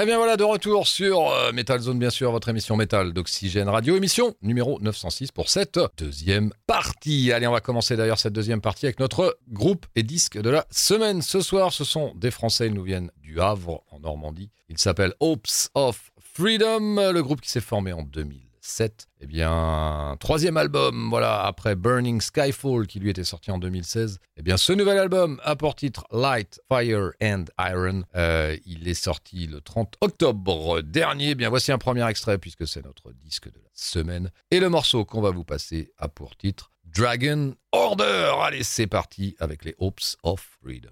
Eh bien voilà, de retour sur euh, Metal Zone, bien sûr, votre émission Metal d'Oxygène Radio, émission numéro 906 pour cette deuxième partie. Allez, on va commencer d'ailleurs cette deuxième partie avec notre groupe et disque de la semaine. Ce soir, ce sont des Français, ils nous viennent du Havre, en Normandie. Ils s'appellent Hopes of Freedom, le groupe qui s'est formé en 2000. 7. Eh bien, troisième album, voilà, après Burning Skyfall qui lui était sorti en 2016. Eh bien, ce nouvel album a pour titre Light, Fire and Iron. Euh, il est sorti le 30 octobre dernier. Bien, voici un premier extrait puisque c'est notre disque de la semaine. Et le morceau qu'on va vous passer a pour titre Dragon Order. Allez, c'est parti avec les Hopes of Freedom.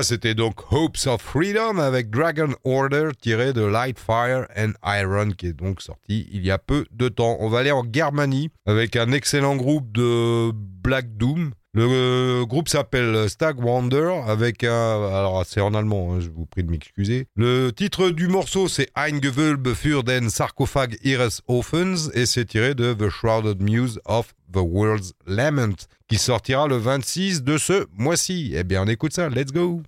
C'était donc Hopes of Freedom avec Dragon Order tiré de Light Fire and Iron qui est donc sorti il y a peu de temps. On va aller en Germanie avec un excellent groupe de Black Doom le euh, groupe s'appelle Stag Wander avec un. Alors, c'est en allemand, hein, je vous prie de m'excuser. Le titre du morceau, c'est Ein Gewölbe für den Sarkophag ihres Ofens et c'est tiré de The Shrouded Muse of the World's Lament qui sortira le 26 de ce mois-ci. Eh bien, on écoute ça, let's go!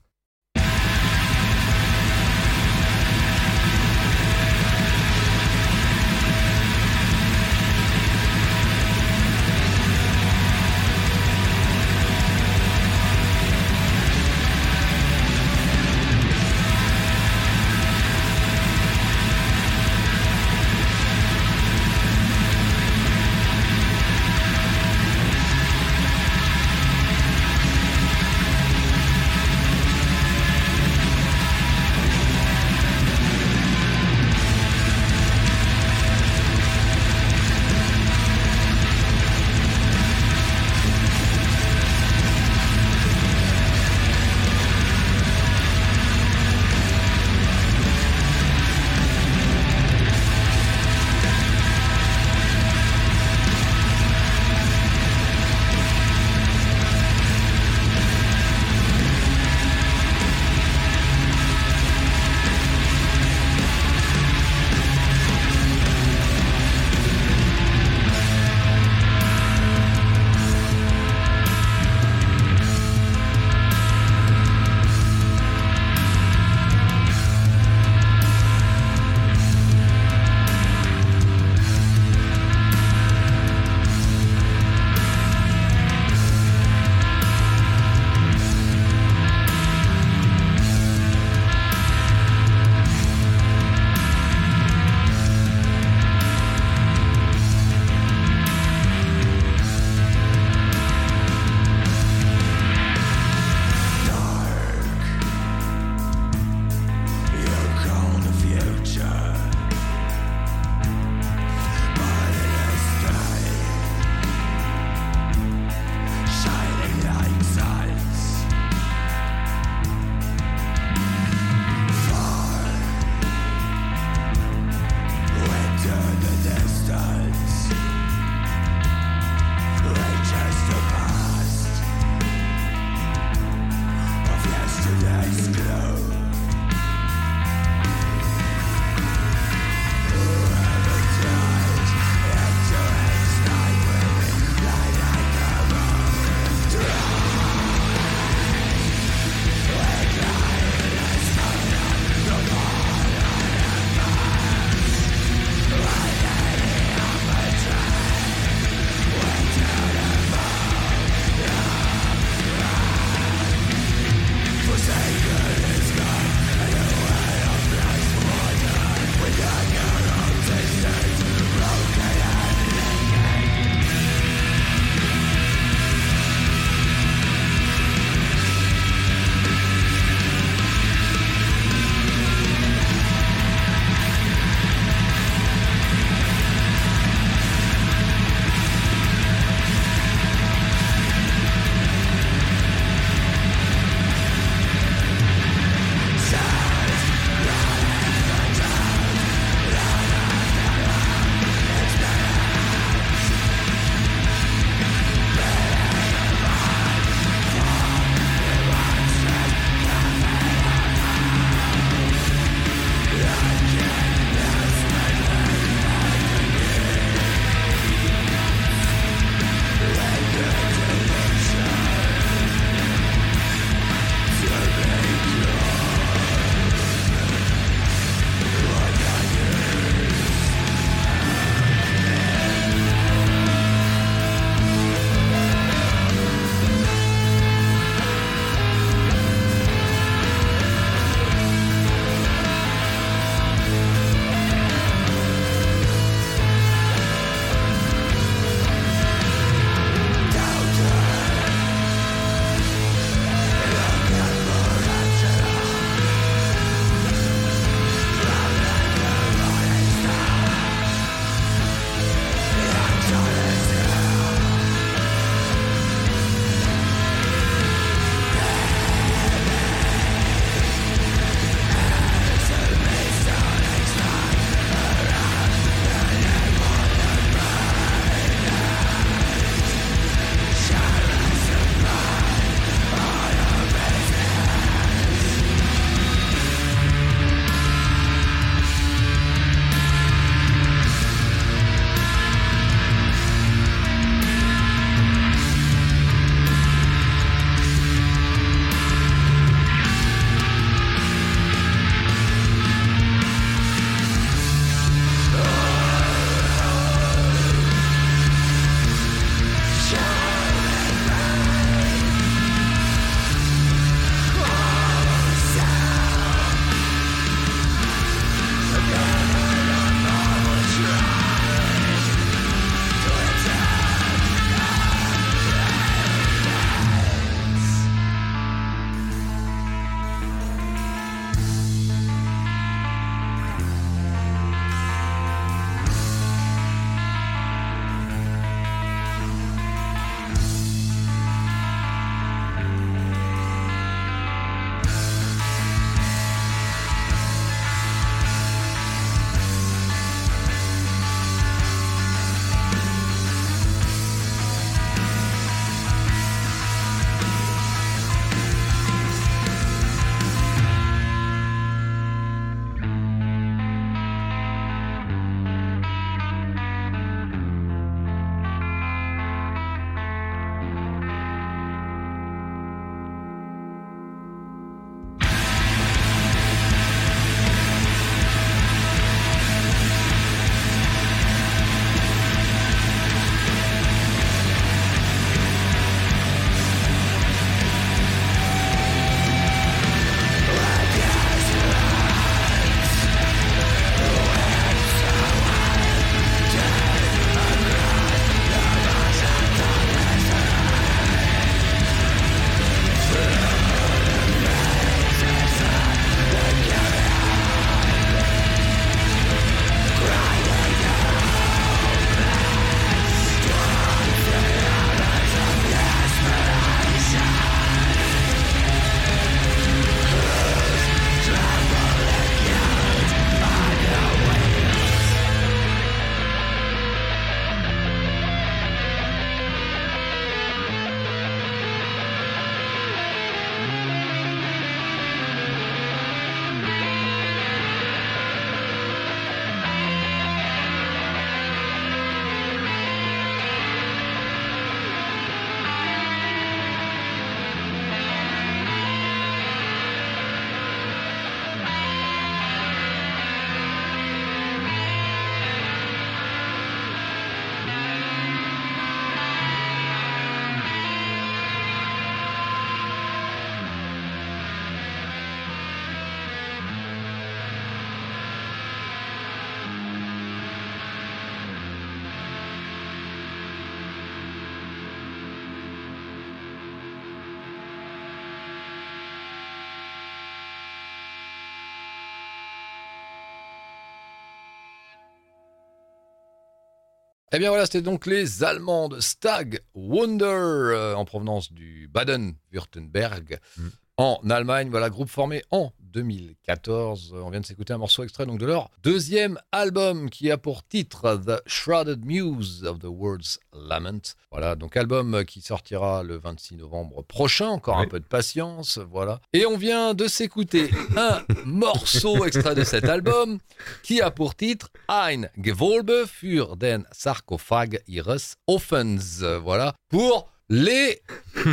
Eh bien voilà, c'était donc les Allemands de Stag Wonder euh, en provenance du Baden-Württemberg. Mm. En Allemagne, voilà, groupe formé en 2014. On vient de s'écouter un morceau extrait donc de leur deuxième album qui a pour titre The Shrouded Muse of the World's Lament. Voilà, donc album qui sortira le 26 novembre prochain. Encore un peu de patience, voilà. Et on vient de s'écouter un morceau extrait de cet album qui a pour titre Ein Gewölbe für den Sarkophag ihres Offens. Voilà, pour les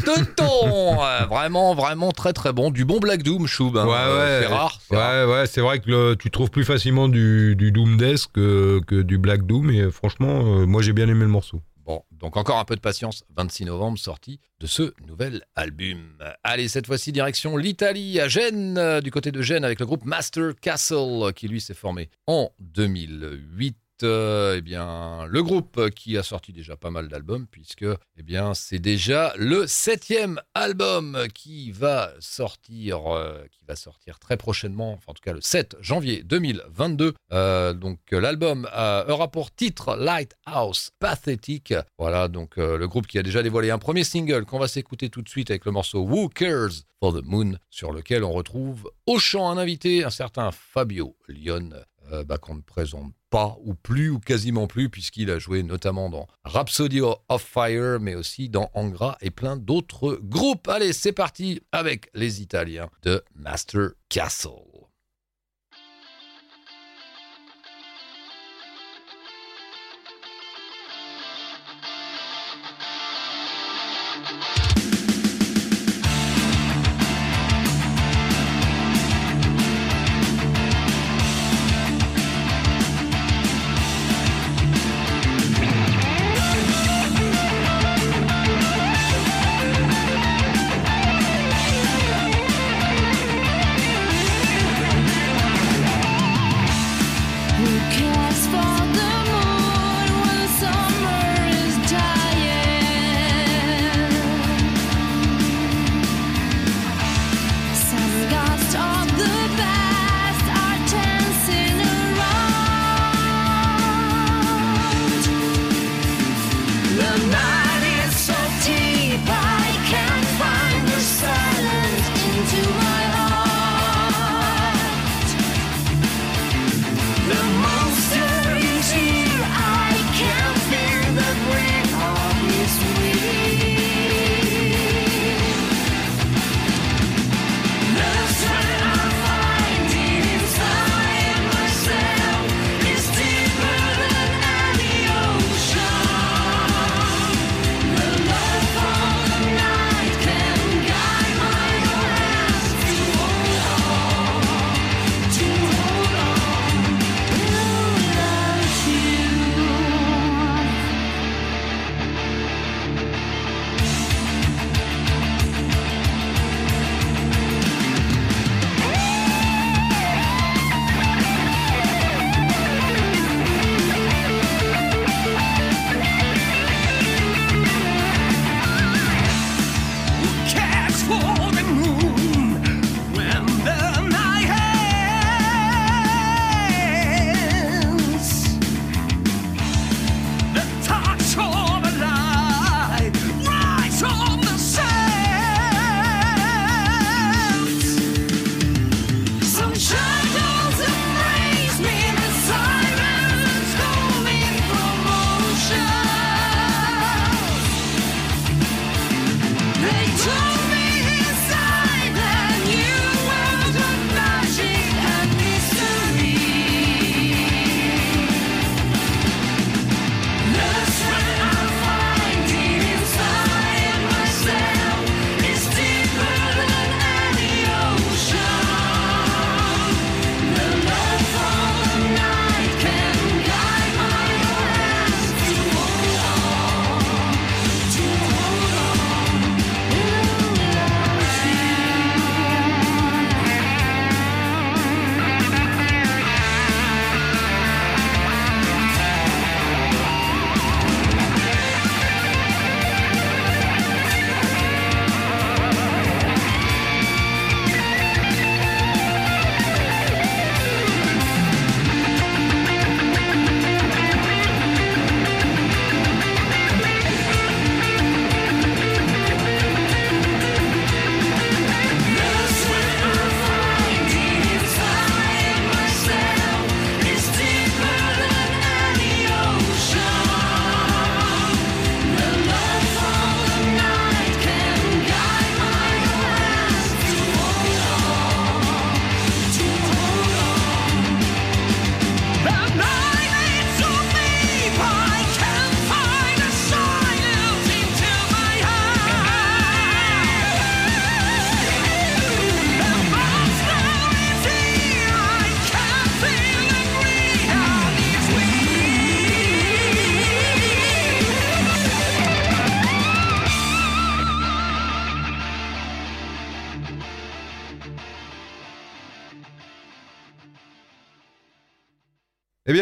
teutons. Euh, vraiment, vraiment très très bon. Du bon Black Doom, Choub. hein. Ouais, Euh, ouais. C'est rare. Ouais, ouais, c'est vrai que le- tu trouves plus facilement du, du Doom Death que, que du Black Doom, et franchement, euh, moi j'ai bien aimé le morceau. Bon, donc encore un peu de patience. 26 novembre, sortie de ce nouvel album. Allez, cette fois-ci, direction l'Italie, à Gênes, du côté de Gênes, avec le groupe Master Castle, qui lui s'est formé en 2008. Euh, eh bien, le groupe qui a sorti déjà pas mal d'albums, puisque eh bien, c'est déjà le septième album qui va sortir, euh, qui va sortir très prochainement, enfin, en tout cas le 7 janvier 2022. Euh, donc l'album aura pour titre Lighthouse Pathetic. Voilà, donc le groupe qui a déjà dévoilé un premier single qu'on va s'écouter tout de suite avec le morceau Who Cares for the Moon, sur lequel on retrouve au chant un invité, un certain Fabio Lyon, euh, bah, qu'on ne présente pas ou plus ou quasiment plus puisqu'il a joué notamment dans Rhapsody of Fire mais aussi dans Angra et plein d'autres groupes. Allez, c'est parti avec les Italiens de Master Castle.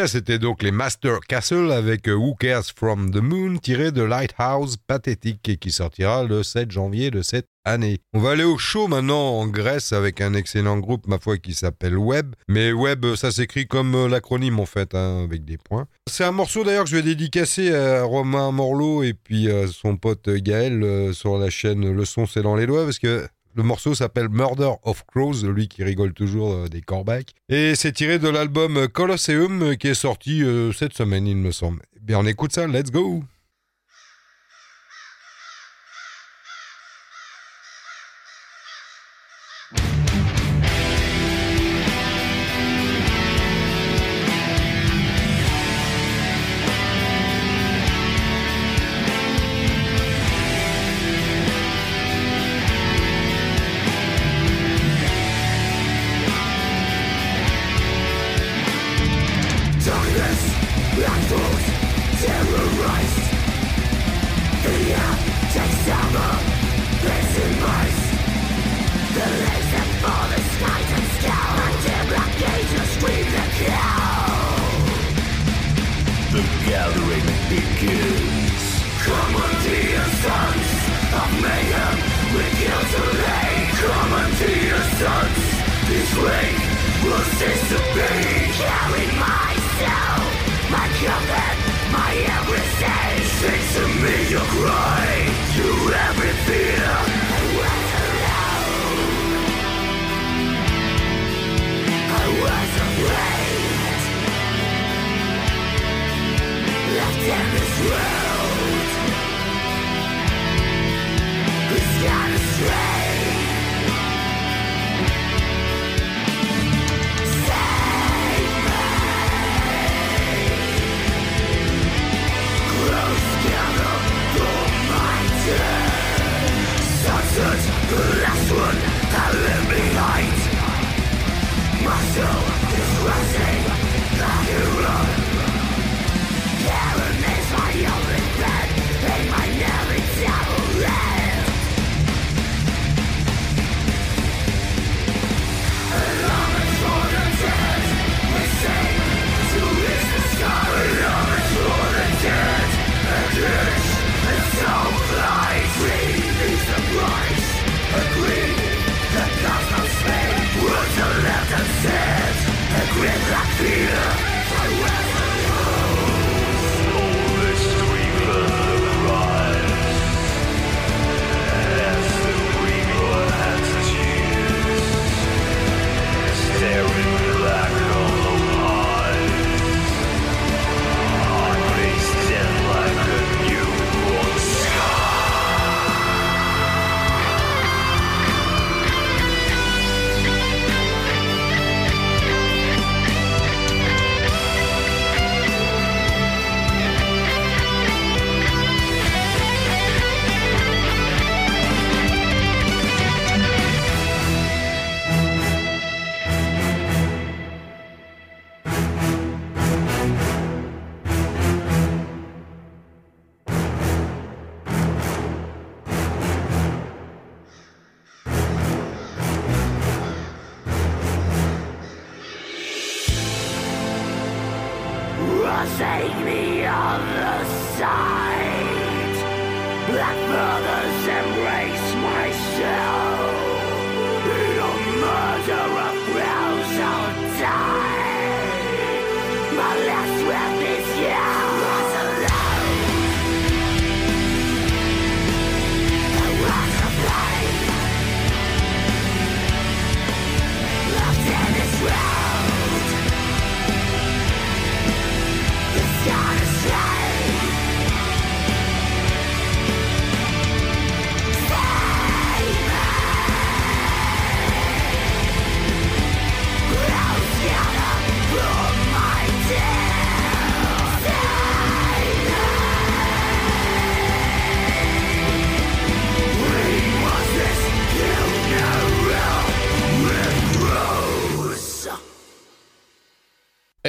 C'était donc les Master Castle avec euh, Who Cares from the Moon, tiré de Lighthouse Pathétique, qui sortira le 7 janvier de cette année. On va aller au show maintenant en Grèce avec un excellent groupe, ma foi, qui s'appelle Web. Mais Web, ça s'écrit comme euh, l'acronyme en fait, hein, avec des points. C'est un morceau d'ailleurs que je vais dédicacer à Romain Morlot et puis à son pote Gaël euh, sur la chaîne Le Son c'est dans les doigts, parce que le morceau s'appelle Murder of Crows, lui qui rigole toujours euh, des corbacs. Et c'est tiré de l'album Colosseum euh, qui est sorti euh, cette semaine, il me semble. Eh bien, on écoute ça, let's go!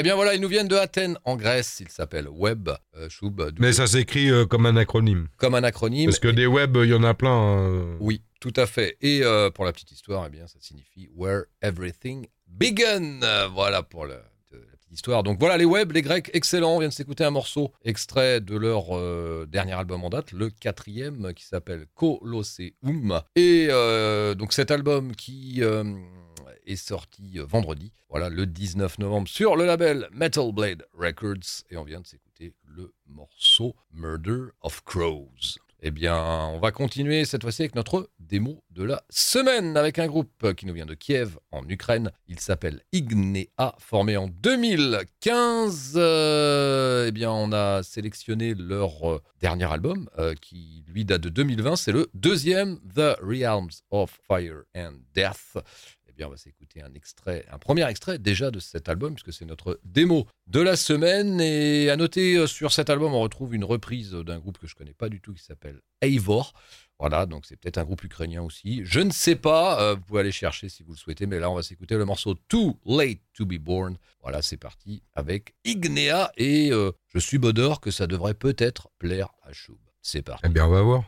Eh bien voilà, ils nous viennent de Athènes, en Grèce. Ils s'appellent Web. Euh, Mais ça s'écrit euh, comme un acronyme. Comme un acronyme. Parce que des web, il y en a plein. Hein. Oui, tout à fait. Et euh, pour la petite histoire, eh bien, ça signifie Where Everything Began. Voilà pour le, petite histoire. Donc voilà, les web, les grecs, excellents. On vient de s'écouter un morceau extrait de leur euh, dernier album en date, le quatrième, qui s'appelle Colosseum. Et euh, donc cet album qui est sorti vendredi, voilà, le 19 novembre, sur le label Metal Blade Records. Et on vient de s'écouter le morceau Murder of Crows. Eh bien, on va continuer cette fois-ci avec notre démo de la semaine avec un groupe qui nous vient de Kiev en Ukraine. Il s'appelle Ignea, formé en 2015. Euh, eh bien, on a sélectionné leur euh, dernier album euh, qui lui date de 2020. C'est le deuxième, The Realms of Fire and Death on va s'écouter un extrait, un premier extrait déjà de cet album, puisque c'est notre démo de la semaine. Et à noter euh, sur cet album, on retrouve une reprise d'un groupe que je connais pas du tout qui s'appelle Eivor. Voilà, donc c'est peut-être un groupe ukrainien aussi. Je ne sais pas, euh, vous pouvez aller chercher si vous le souhaitez, mais là on va s'écouter le morceau Too Late to Be Born. Voilà, c'est parti avec Ignea et euh, je suis Bodor que ça devrait peut-être plaire à Choub. C'est parti. Eh bien, on va voir.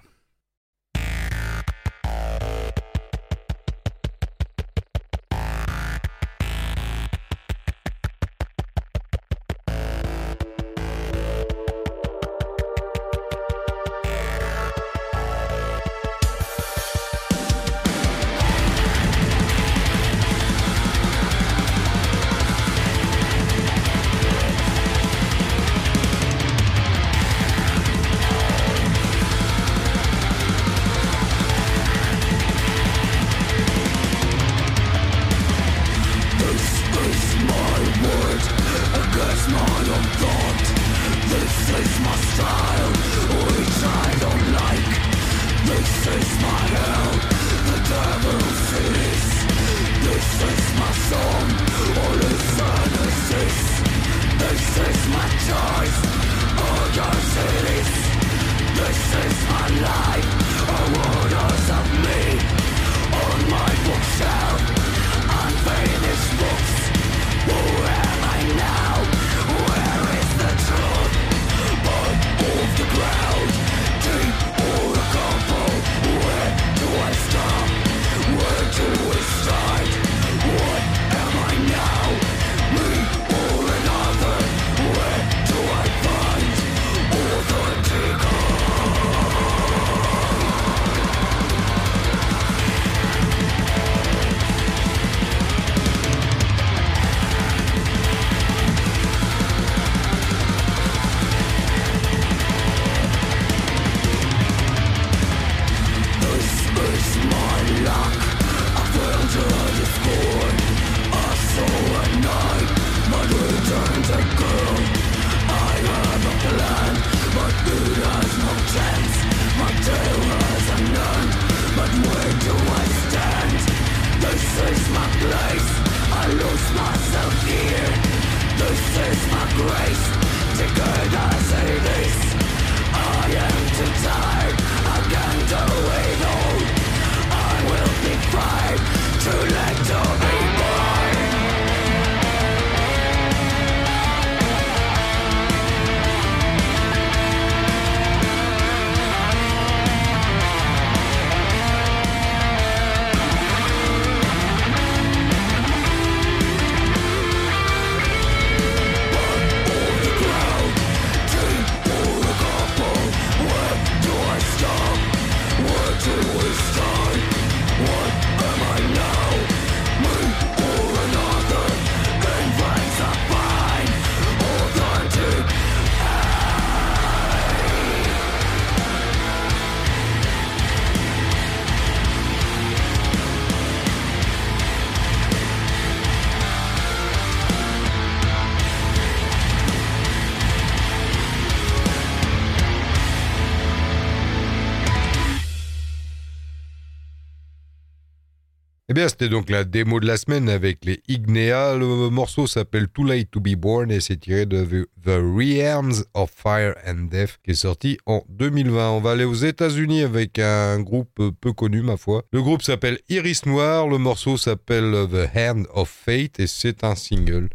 Eh bien, c'était donc la démo de la semaine avec les Ignea. Le morceau s'appelle Too Late to Be Born et c'est tiré de The Realms of Fire and Death qui est sorti en 2020. On va aller aux États-Unis avec un groupe peu connu, ma foi. Le groupe s'appelle Iris Noir. Le morceau s'appelle The Hand of Fate et c'est un single.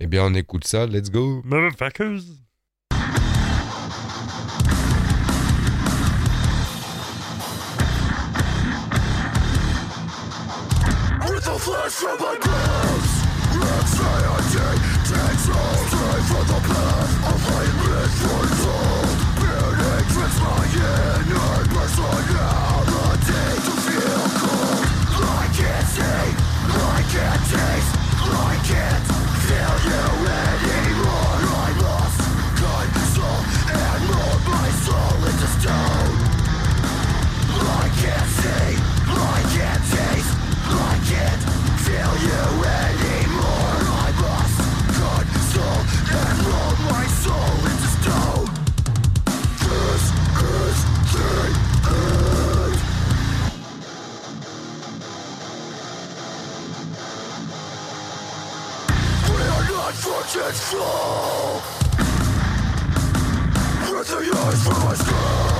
Eh bien, on écoute ça. Let's go, motherfuckers! flesh from my bones, Anxiety takes hold. day for the path Of my misfortune Burning drips my inner personality To feel cold. I can't see, I can't taste I can't feel you. Watch it fall. With the eyes from my skull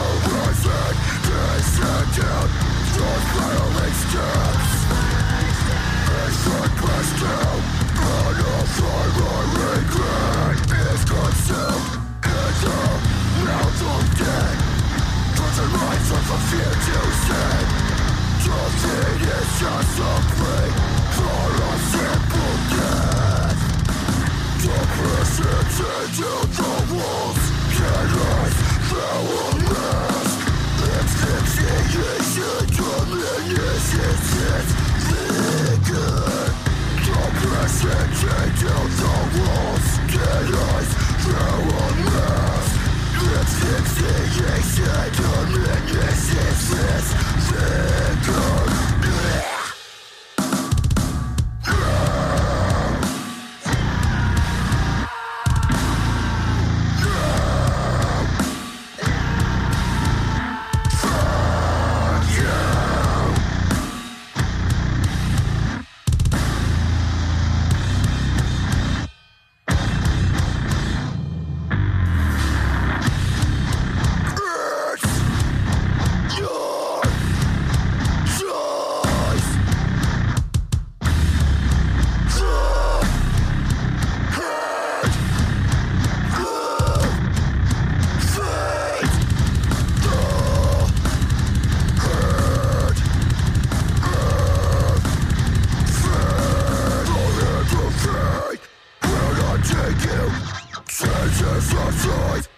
bien,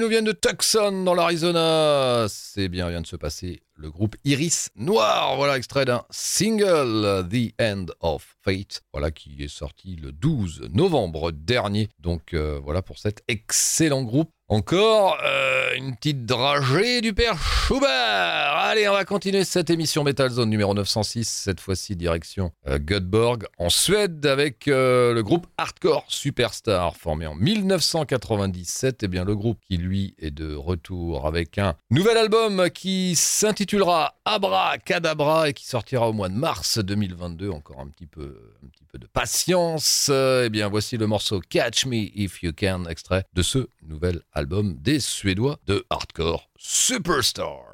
nous viennent de Tucson, dans l'Arizona. C'est bien, vient de se passer le groupe Iris Noir. Voilà, extrait d'un single, The End of Fate. Voilà, qui est sorti le 12 novembre dernier. Donc, euh, voilà pour cet excellent groupe. Encore euh, une petite dragée du père Schubert. Allez, on va continuer cette émission Metal Zone numéro 906, cette fois-ci direction euh, Göteborg en Suède avec euh, le groupe Hardcore Superstar formé en 1997. Et eh bien le groupe qui lui est de retour avec un nouvel album qui s'intitulera Abra Cadabra et qui sortira au mois de mars 2022. Encore un petit peu, un petit peu de patience. Eh bien voici le morceau Catch Me If You Can, extrait de ce nouvel album des Suédois de hardcore Superstar.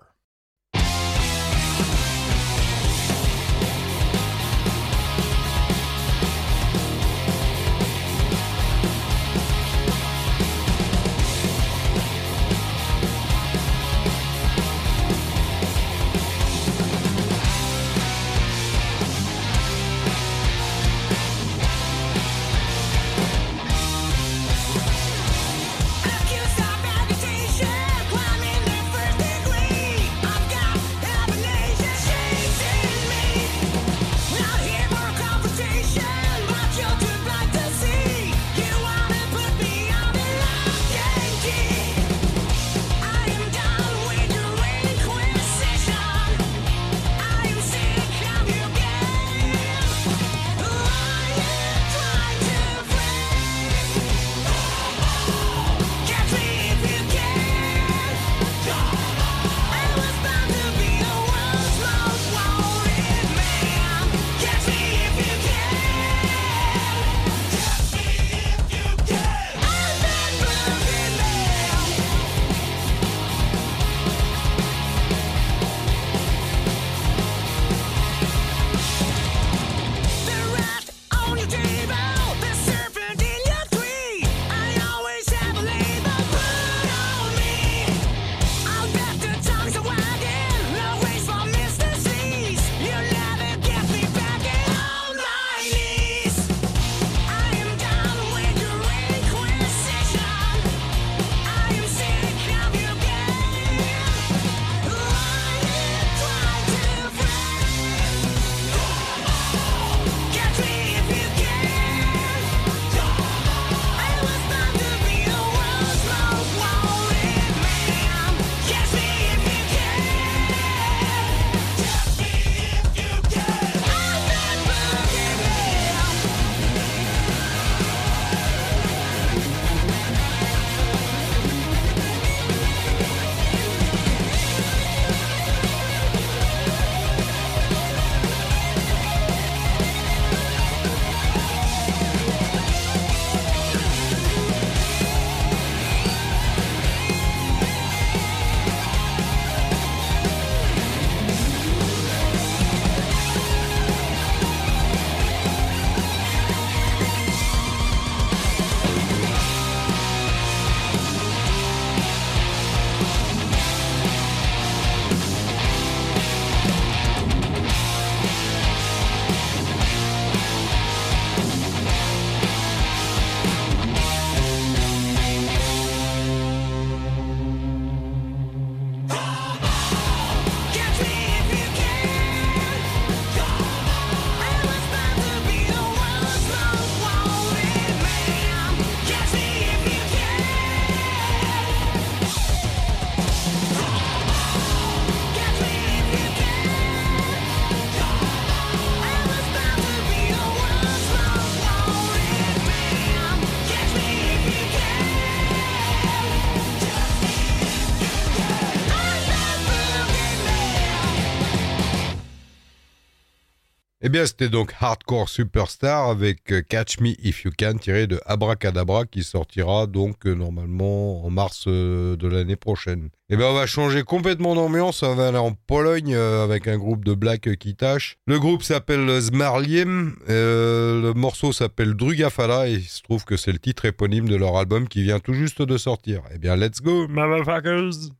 Eh bien, c'était donc Hardcore Superstar avec euh, Catch Me If You Can tiré de Abracadabra qui sortira donc euh, normalement en mars euh, de l'année prochaine. Eh bien, on va changer complètement d'ambiance. On va aller en Pologne avec un groupe de black qui tâche. Le groupe s'appelle Zmarliem. le morceau s'appelle Drugafala et il se trouve que c'est le titre éponyme de leur album qui vient tout juste de sortir. Eh bien, let's go, motherfuckers!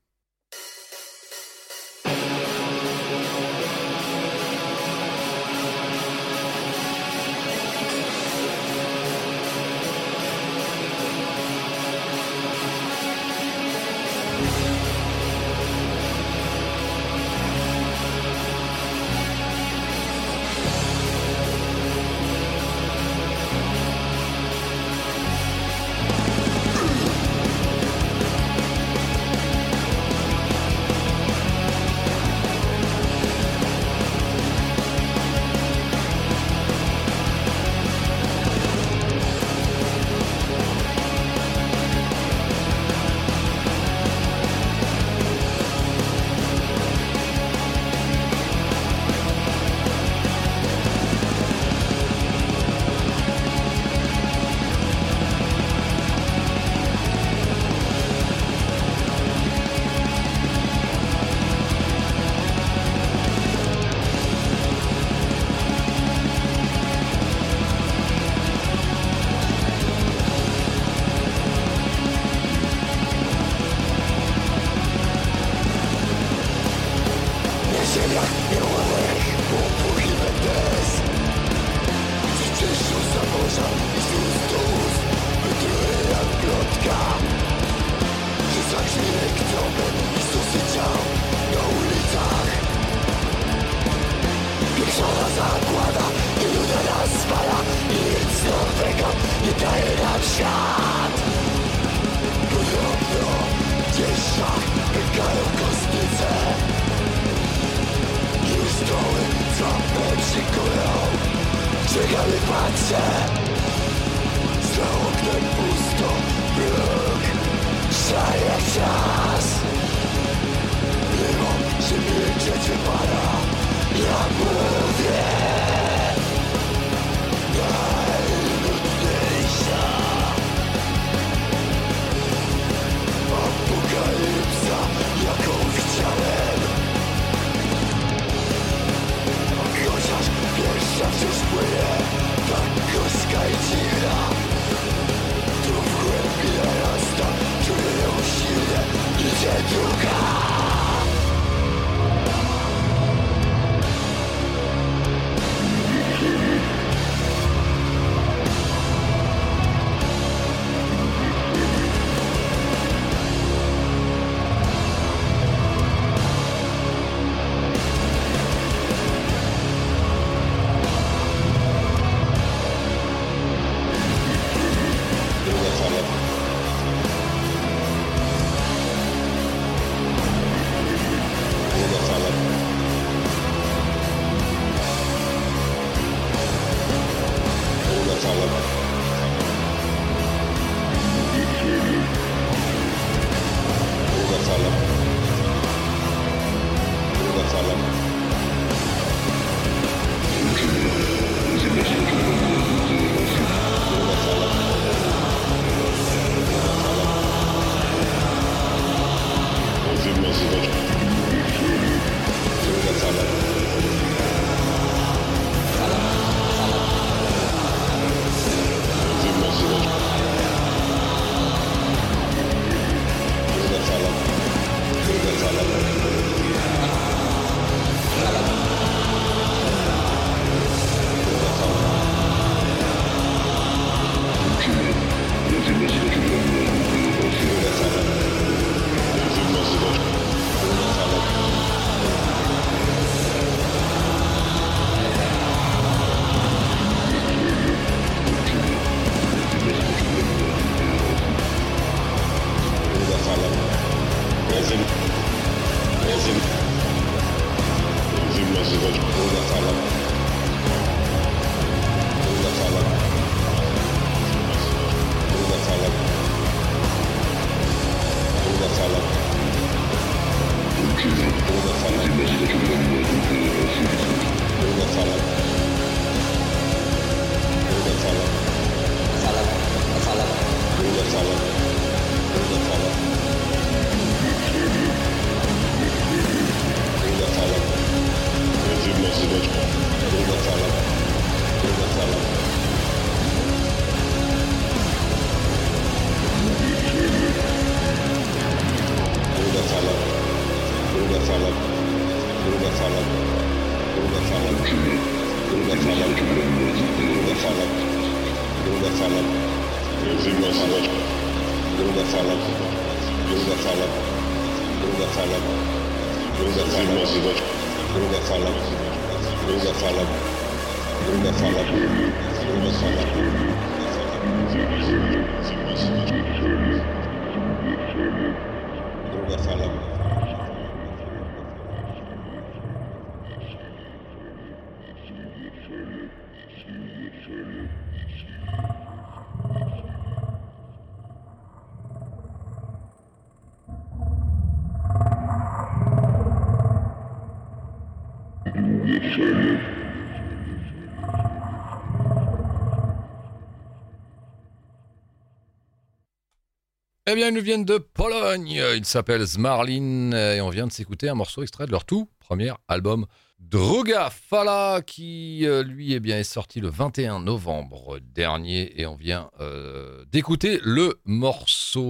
Eh bien, ils nous viennent de Pologne. Ils s'appellent Zmarlin et on vient de s'écouter un morceau extrait de leur tout premier album Droga Fala qui euh, lui eh bien, est sorti le 21 novembre dernier et on vient euh, d'écouter le morceau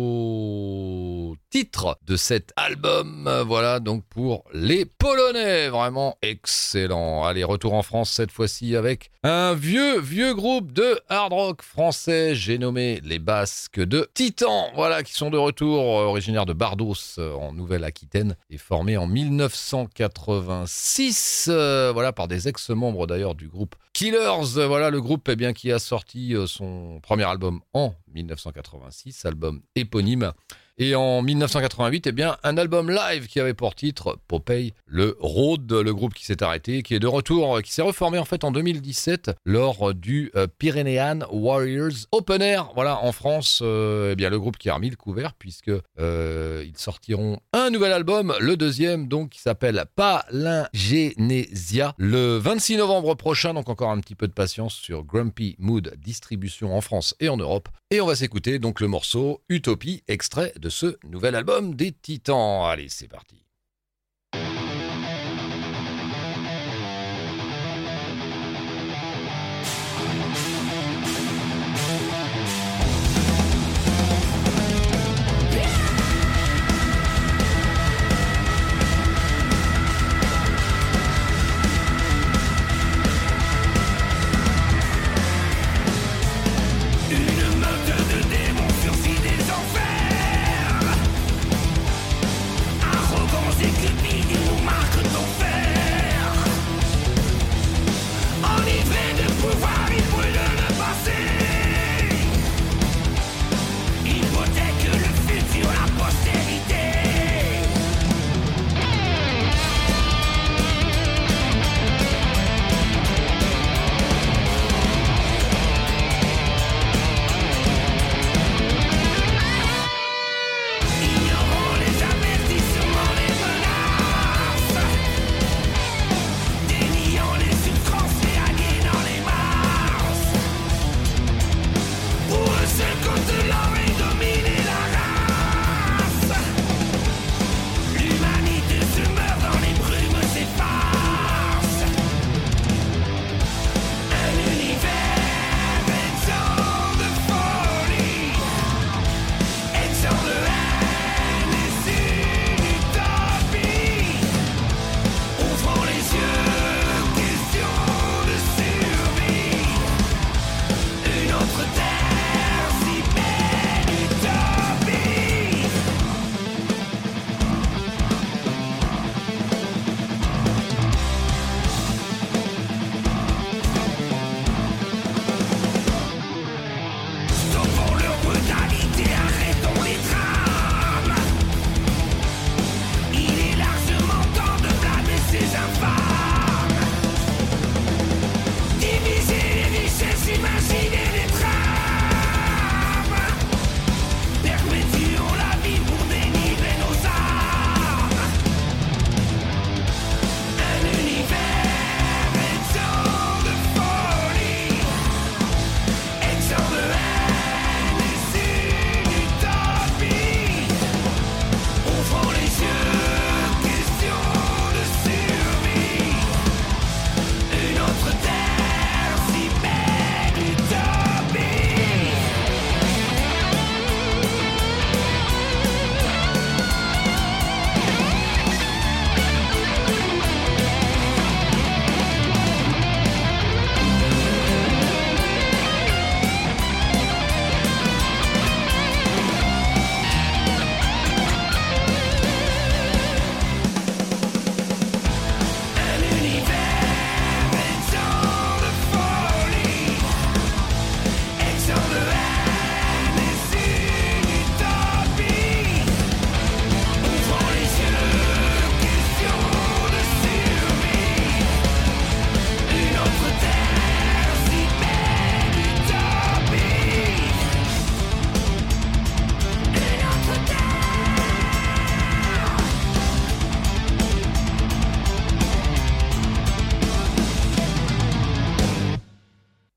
titre de cet album. Voilà donc pour les Polonais, vraiment excellent. Allez, retour en France cette fois-ci avec un vieux, vieux groupe de hard rock français, j'ai nommé les Basques de Titan, voilà, qui sont de retour, euh, originaires de Bardos en Nouvelle-Aquitaine et formés en 1986. Euh, voilà, par des ex-membres d'ailleurs du groupe Killers. Voilà, le groupe eh qui a sorti euh, son premier album en 1986, album éponyme. Et en 1988, eh bien, un album live qui avait pour titre Popeye, le Road, le groupe qui s'est arrêté, qui est de retour, qui s'est reformé en fait en 2017 lors du euh, Pyrenean Warriors Open Air. Voilà, en France, euh, eh bien, le groupe qui a remis le couvert puisque euh, ils sortiront un nouvel album, le deuxième donc qui s'appelle Palingenesia, le 26 novembre prochain. Donc encore un petit peu de patience sur Grumpy Mood Distribution en France et en Europe. Et on va s'écouter donc le morceau Utopie, extrait de ce nouvel album des Titans. Allez, c'est parti.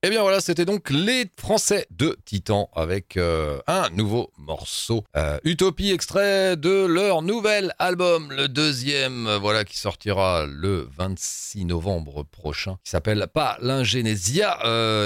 Eh bien voilà, c'était donc les Français de Titan avec euh, un nouveau morceau. Euh, Utopie, extrait de leur nouvel album, le deuxième, euh, voilà, qui sortira le 26 novembre prochain, qui s'appelle Pas l'Ingénésia,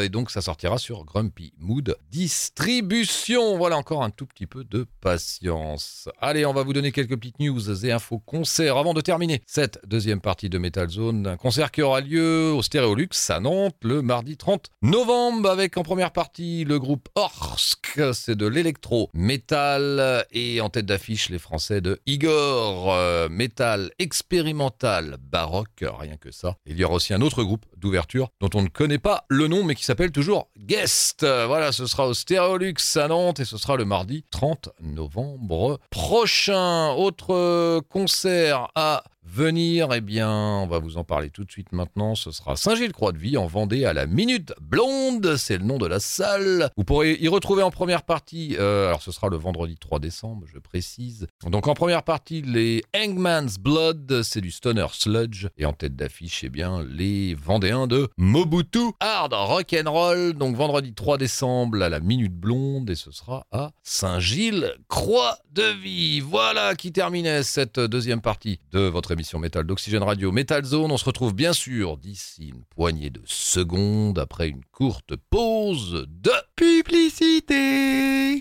et donc ça sortira sur Grumpy Mood Distribution. Voilà encore un tout petit peu de patience. Allez, on va vous donner quelques petites news et infos concerts avant de terminer cette deuxième partie de Metal Zone. Un concert qui aura lieu au Stéréolux à Nantes le mardi 30 novembre avec en première partie le groupe Orsk, c'est de l'électro métal et en tête d'affiche les Français de Igor, euh, métal expérimental baroque, rien que ça. Il y aura aussi un autre groupe d'ouverture dont on ne connaît pas le nom mais qui s'appelle toujours Guest. Voilà, ce sera au Stéréolux à Nantes et ce sera le mardi 30 novembre prochain. Autre concert à venir, eh bien, on va vous en parler tout de suite maintenant. Ce sera Saint-Gilles-Croix-de-Vie en Vendée à la Minute Blonde. C'est le nom de la salle. Vous pourrez y retrouver en première partie, euh, alors ce sera le vendredi 3 décembre, je précise. Donc en première partie, les Hangman's Blood, c'est du stoner sludge. Et en tête d'affiche, eh bien, les Vendéens de Mobutu Hard Rock and Roll. Donc vendredi 3 décembre à la Minute Blonde et ce sera à Saint-Gilles-Croix-de-Vie. Voilà qui terminait cette deuxième partie de votre émission Métal d'Oxygène Radio Metal Zone. On se retrouve bien sûr d'ici une poignée de secondes après une courte pause de publicité.